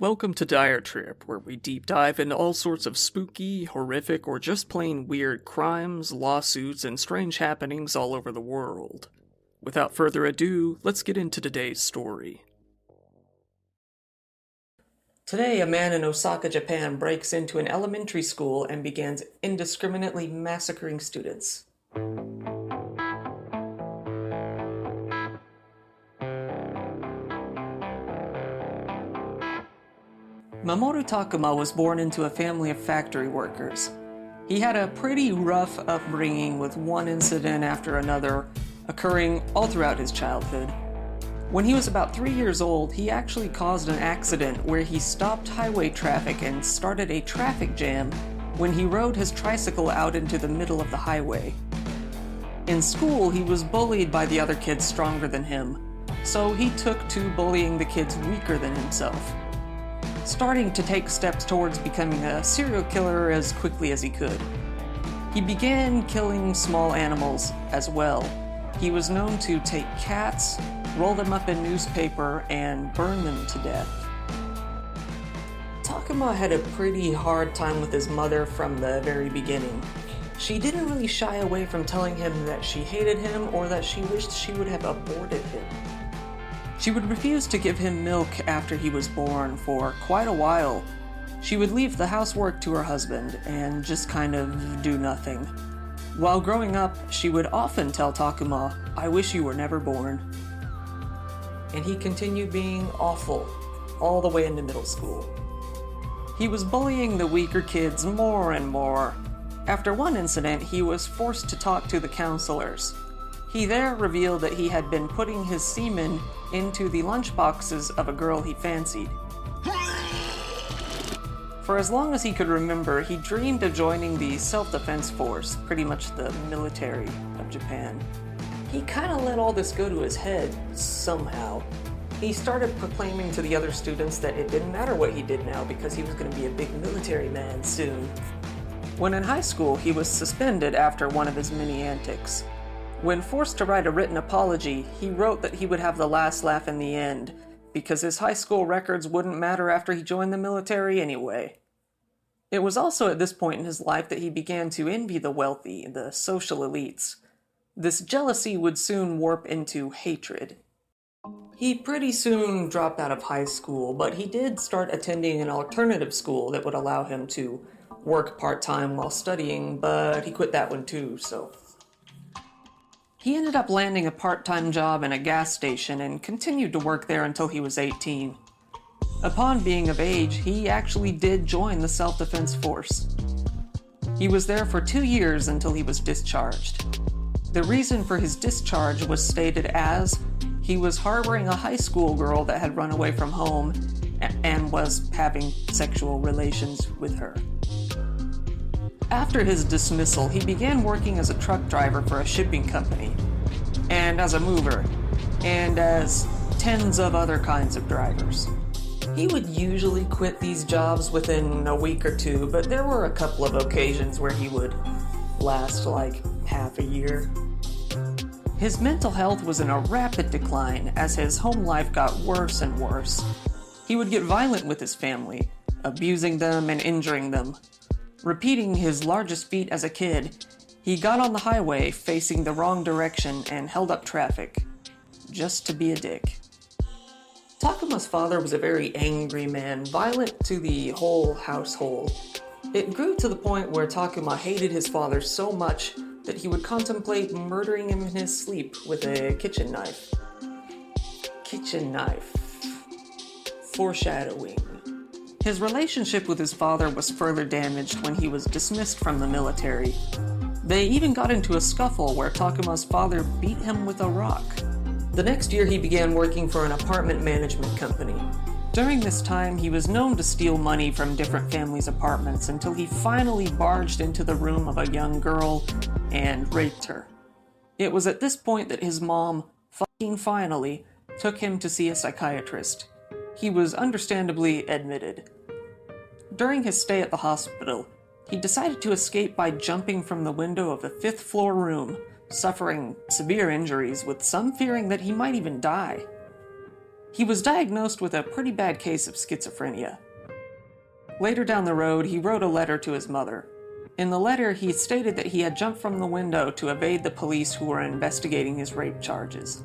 Welcome to Dire Trip, where we deep dive into all sorts of spooky, horrific, or just plain weird crimes, lawsuits, and strange happenings all over the world. Without further ado, let's get into today's story. Today, a man in Osaka, Japan breaks into an elementary school and begins indiscriminately massacring students. Mamoru Takuma was born into a family of factory workers. He had a pretty rough upbringing with one incident after another occurring all throughout his childhood. When he was about three years old, he actually caused an accident where he stopped highway traffic and started a traffic jam when he rode his tricycle out into the middle of the highway. In school, he was bullied by the other kids stronger than him, so he took to bullying the kids weaker than himself starting to take steps towards becoming a serial killer as quickly as he could. He began killing small animals as well. He was known to take cats, roll them up in newspaper, and burn them to death. Takuma had a pretty hard time with his mother from the very beginning. She didn't really shy away from telling him that she hated him or that she wished she would have aborted him. She would refuse to give him milk after he was born for quite a while. She would leave the housework to her husband and just kind of do nothing. While growing up, she would often tell Takuma, I wish you were never born. And he continued being awful all the way into middle school. He was bullying the weaker kids more and more. After one incident, he was forced to talk to the counselors. He there revealed that he had been putting his semen into the lunchboxes of a girl he fancied. For as long as he could remember, he dreamed of joining the self defense force, pretty much the military of Japan. He kind of let all this go to his head, somehow. He started proclaiming to the other students that it didn't matter what he did now because he was going to be a big military man soon. When in high school, he was suspended after one of his many antics. When forced to write a written apology, he wrote that he would have the last laugh in the end, because his high school records wouldn't matter after he joined the military anyway. It was also at this point in his life that he began to envy the wealthy, the social elites. This jealousy would soon warp into hatred. He pretty soon dropped out of high school, but he did start attending an alternative school that would allow him to work part time while studying, but he quit that one too, so he ended up landing a part time job in a gas station and continued to work there until he was 18. Upon being of age, he actually did join the self defense force. He was there for two years until he was discharged. The reason for his discharge was stated as he was harboring a high school girl that had run away from home and was having sexual relations with her. After his dismissal, he began working as a truck driver for a shipping company, and as a mover, and as tens of other kinds of drivers. He would usually quit these jobs within a week or two, but there were a couple of occasions where he would last like half a year. His mental health was in a rapid decline as his home life got worse and worse. He would get violent with his family, abusing them and injuring them, Repeating his largest feat as a kid, he got on the highway facing the wrong direction and held up traffic. Just to be a dick. Takuma's father was a very angry man, violent to the whole household. It grew to the point where Takuma hated his father so much that he would contemplate murdering him in his sleep with a kitchen knife. Kitchen knife. Foreshadowing. His relationship with his father was further damaged when he was dismissed from the military. They even got into a scuffle where Takuma's father beat him with a rock. The next year, he began working for an apartment management company. During this time, he was known to steal money from different families' apartments until he finally barged into the room of a young girl and raped her. It was at this point that his mom, fucking finally, took him to see a psychiatrist. He was understandably admitted. During his stay at the hospital, he decided to escape by jumping from the window of a fifth floor room, suffering severe injuries, with some fearing that he might even die. He was diagnosed with a pretty bad case of schizophrenia. Later down the road, he wrote a letter to his mother. In the letter, he stated that he had jumped from the window to evade the police who were investigating his rape charges.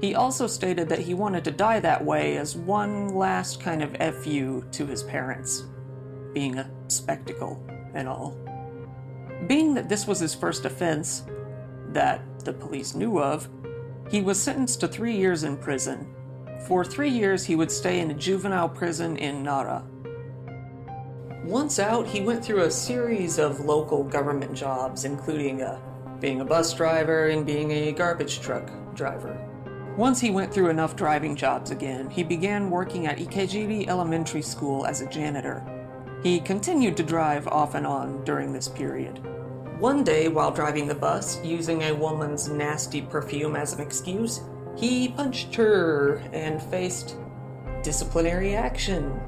He also stated that he wanted to die that way as one last kind of FU to his parents, being a spectacle and all. Being that this was his first offense, that the police knew of, he was sentenced to three years in prison. For three years, he would stay in a juvenile prison in Nara. Once out, he went through a series of local government jobs, including uh, being a bus driver and being a garbage truck driver. Once he went through enough driving jobs again, he began working at Ikejiri Elementary School as a janitor. He continued to drive off and on during this period. One day, while driving the bus, using a woman's nasty perfume as an excuse, he punched her and faced disciplinary action.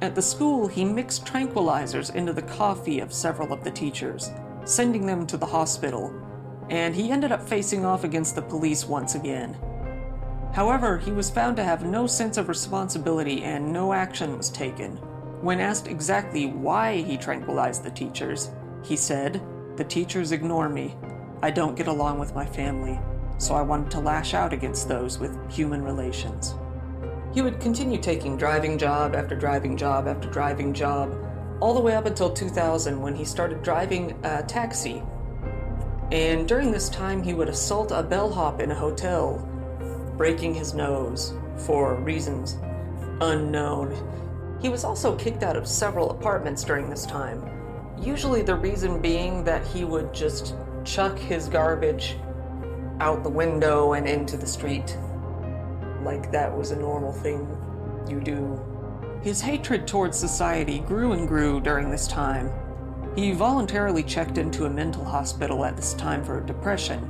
At the school, he mixed tranquilizers into the coffee of several of the teachers, sending them to the hospital, and he ended up facing off against the police once again. However, he was found to have no sense of responsibility and no action was taken. When asked exactly why he tranquilized the teachers, he said, The teachers ignore me. I don't get along with my family, so I wanted to lash out against those with human relations. He would continue taking driving job after driving job after driving job, all the way up until 2000 when he started driving a taxi. And during this time, he would assault a bellhop in a hotel, breaking his nose for reasons unknown. He was also kicked out of several apartments during this time, Usually, the reason being that he would just chuck his garbage out the window and into the street. Like that was a normal thing you do. His hatred towards society grew and grew during this time. He voluntarily checked into a mental hospital at this time for depression,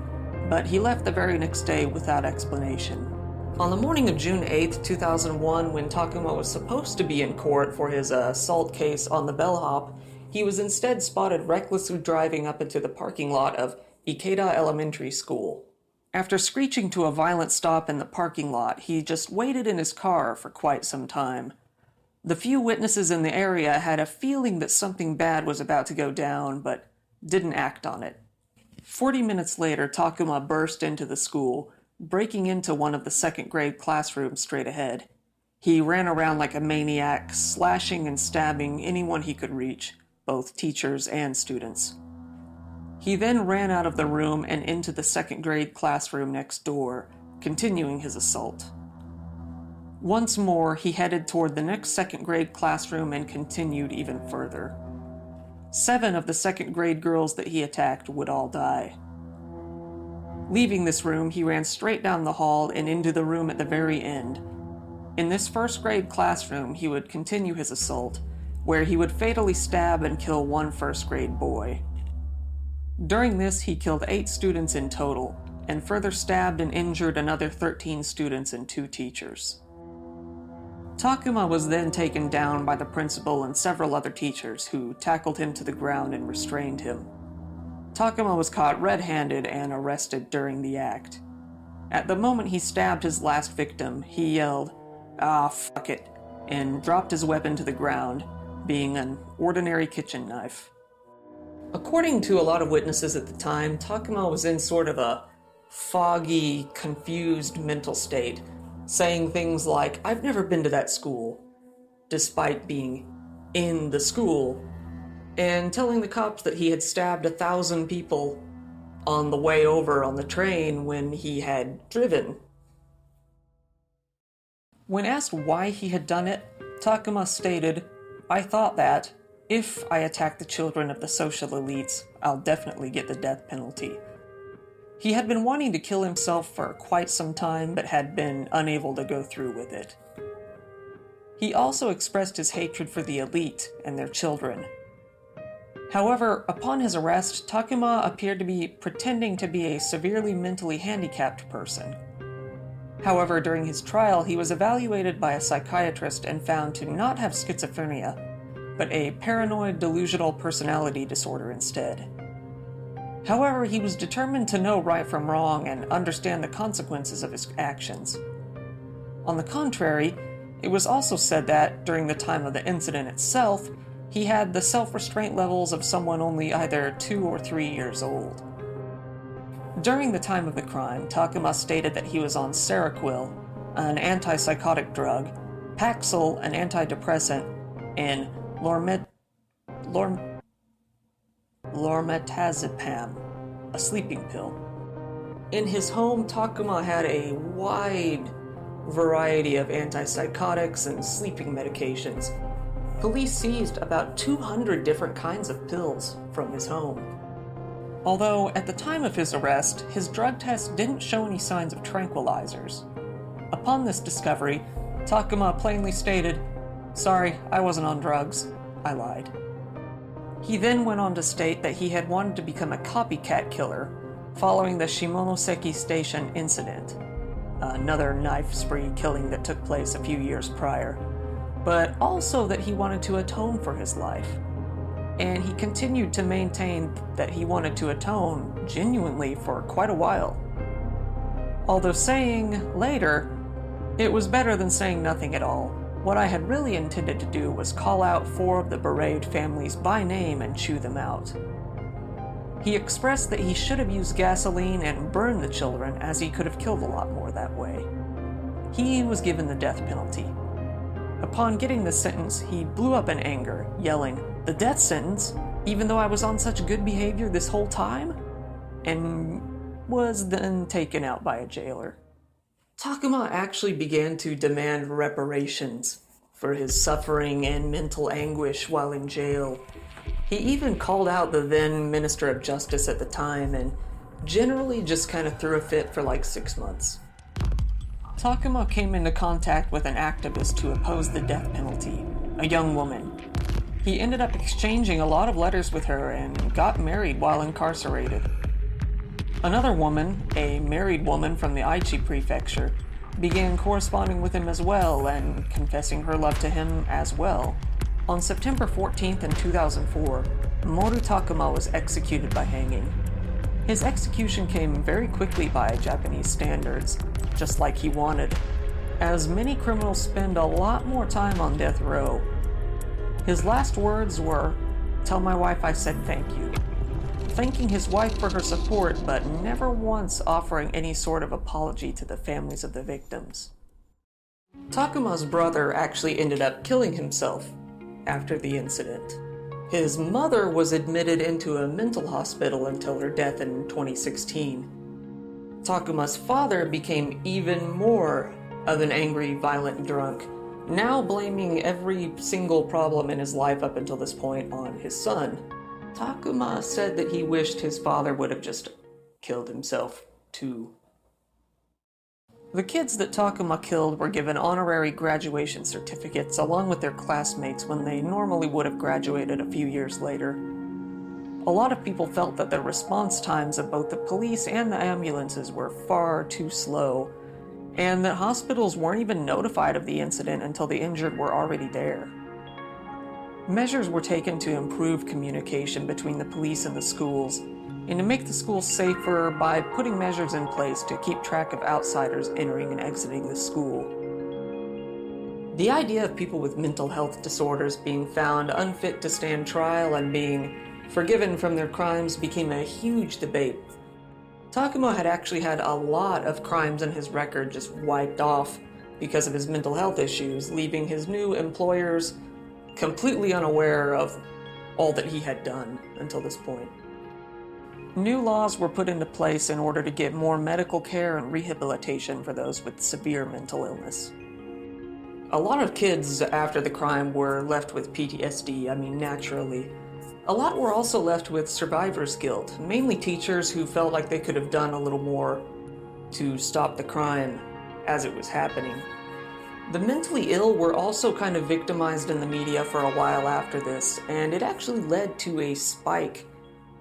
but he left the very next day without explanation. On the morning of June 8, 2001, when Takuma was supposed to be in court for his uh, assault case on the bellhop, he was instead spotted recklessly driving up into the parking lot of Ikeda Elementary School. After screeching to a violent stop in the parking lot, he just waited in his car for quite some time. The few witnesses in the area had a feeling that something bad was about to go down, but didn't act on it. Forty minutes later, Takuma burst into the school, breaking into one of the second grade classrooms straight ahead. He ran around like a maniac, slashing and stabbing anyone he could reach both teachers and students. He then ran out of the room and into the second grade classroom next door, continuing his assault. Once more, he headed toward the next second grade classroom and continued even further. Seven of the second grade girls that he attacked would all die. Leaving this room, he ran straight down the hall and into the room at the very end. In this first grade classroom, he would continue his assault where he would fatally stab and kill one first grade boy. During this, he killed eight students in total, and further stabbed and injured another 13 students and two teachers. Takuma was then taken down by the principal and several other teachers who tackled him to the ground and restrained him. Takuma was caught red handed and arrested during the act. At the moment he stabbed his last victim, he yelled, Ah, fuck it, and dropped his weapon to the ground, being an ordinary kitchen knife. According to a lot of witnesses at the time, Takuma was in sort of a foggy, confused mental state, saying things like, I've never been to that school, despite being in the school, and telling the cops that he had stabbed a thousand people on the way over on the train when he had driven. When asked why he had done it, Takuma stated, I thought that, if I attack the children of the social elites, I'll definitely get the death penalty. He had been wanting to kill himself for quite some time, but had been unable to go through with it. He also expressed his hatred for the elite and their children. However, upon his arrest, Takuma appeared to be pretending to be a severely mentally handicapped person. However, during his trial, he was evaluated by a psychiatrist and found to not have schizophrenia, but a paranoid delusional personality disorder instead. However, he was determined to know right from wrong and understand the consequences of his actions. On the contrary, it was also said that, during the time of the incident itself, he had the self restraint levels of someone only either two or three years old. During the time of the crime, Takuma stated that he was on Seroquel, an antipsychotic drug, Paxil, an antidepressant, and Lormet, Lorm, Lormetazepam, a sleeping pill. In his home, Takuma had a wide variety of antipsychotics and sleeping medications. Police seized about 200 different kinds of pills from his home. Although, at the time of his arrest, his drug test didn't show any signs of tranquilizers. Upon this discovery, Takuma plainly stated, Sorry, I wasn't on drugs. I lied. He then went on to state that he had wanted to become a copycat killer following the Shimonoseki Station incident, another knife spree killing that took place a few years prior, but also that he wanted to atone for his life. And he continued to maintain that he wanted to atone genuinely for quite a while. Although saying later, it was better than saying nothing at all. What I had really intended to do was call out four of the bereaved families by name and chew them out. He expressed that he should have used gasoline and burned the children, as he could have killed a lot more that way. He was given the death penalty. Upon getting the sentence, he blew up in anger, yelling, The death sentence? Even though I was on such good behavior this whole time? And was then taken out by a jailer. Takuma actually began to demand reparations for his suffering and mental anguish while in jail. He even called out the then Minister of Justice at the time and generally just kind of threw a fit for like six months. Takuma came into contact with an activist who opposed the death penalty, a young woman. He ended up exchanging a lot of letters with her and got married while incarcerated. Another woman, a married woman from the Aichi prefecture, began corresponding with him as well and confessing her love to him as well. On September 14th in 2004, Moru Takuma was executed by hanging. His execution came very quickly by Japanese standards, just like he wanted, as many criminals spend a lot more time on death row. His last words were, Tell my wife I said thank you thanking his wife for her support, but never once offering any sort of apology to the families of the victims. Takuma's brother actually ended up killing himself after the incident. His mother was admitted into a mental hospital until her death in 2016. Takuma's father became even more of an angry, violent drunk, now blaming every single problem in his life up until this point on his son. Takuma said that he wished his father would have just killed himself, too. The kids that Takuma killed were given honorary graduation certificates along with their classmates when they normally would have graduated a few years later. A lot of people felt that the response times of both the police and the ambulances were far too slow, and that hospitals weren't even notified of the incident until the injured were already there. Measures were taken to improve communication between the police and the schools, and to make the school safer by putting measures in place to keep track of outsiders entering and exiting the school. The idea of people with mental health disorders being found unfit to stand trial and being forgiven from their crimes became a huge debate. Takuma had actually had a lot of crimes in his record just wiped off because of his mental health issues, leaving his new employers completely unaware of all that he had done until this point. New laws were put into place in order to get more medical care and rehabilitation for those with severe mental illness. A lot of kids after the crime were left with PTSD, I mean, naturally. A lot were also left with survivor's guilt, mainly teachers who felt like they could have done a little more to stop the crime as it was happening. The mentally ill were also kind of victimized in the media for a while after this, and it actually led to a spike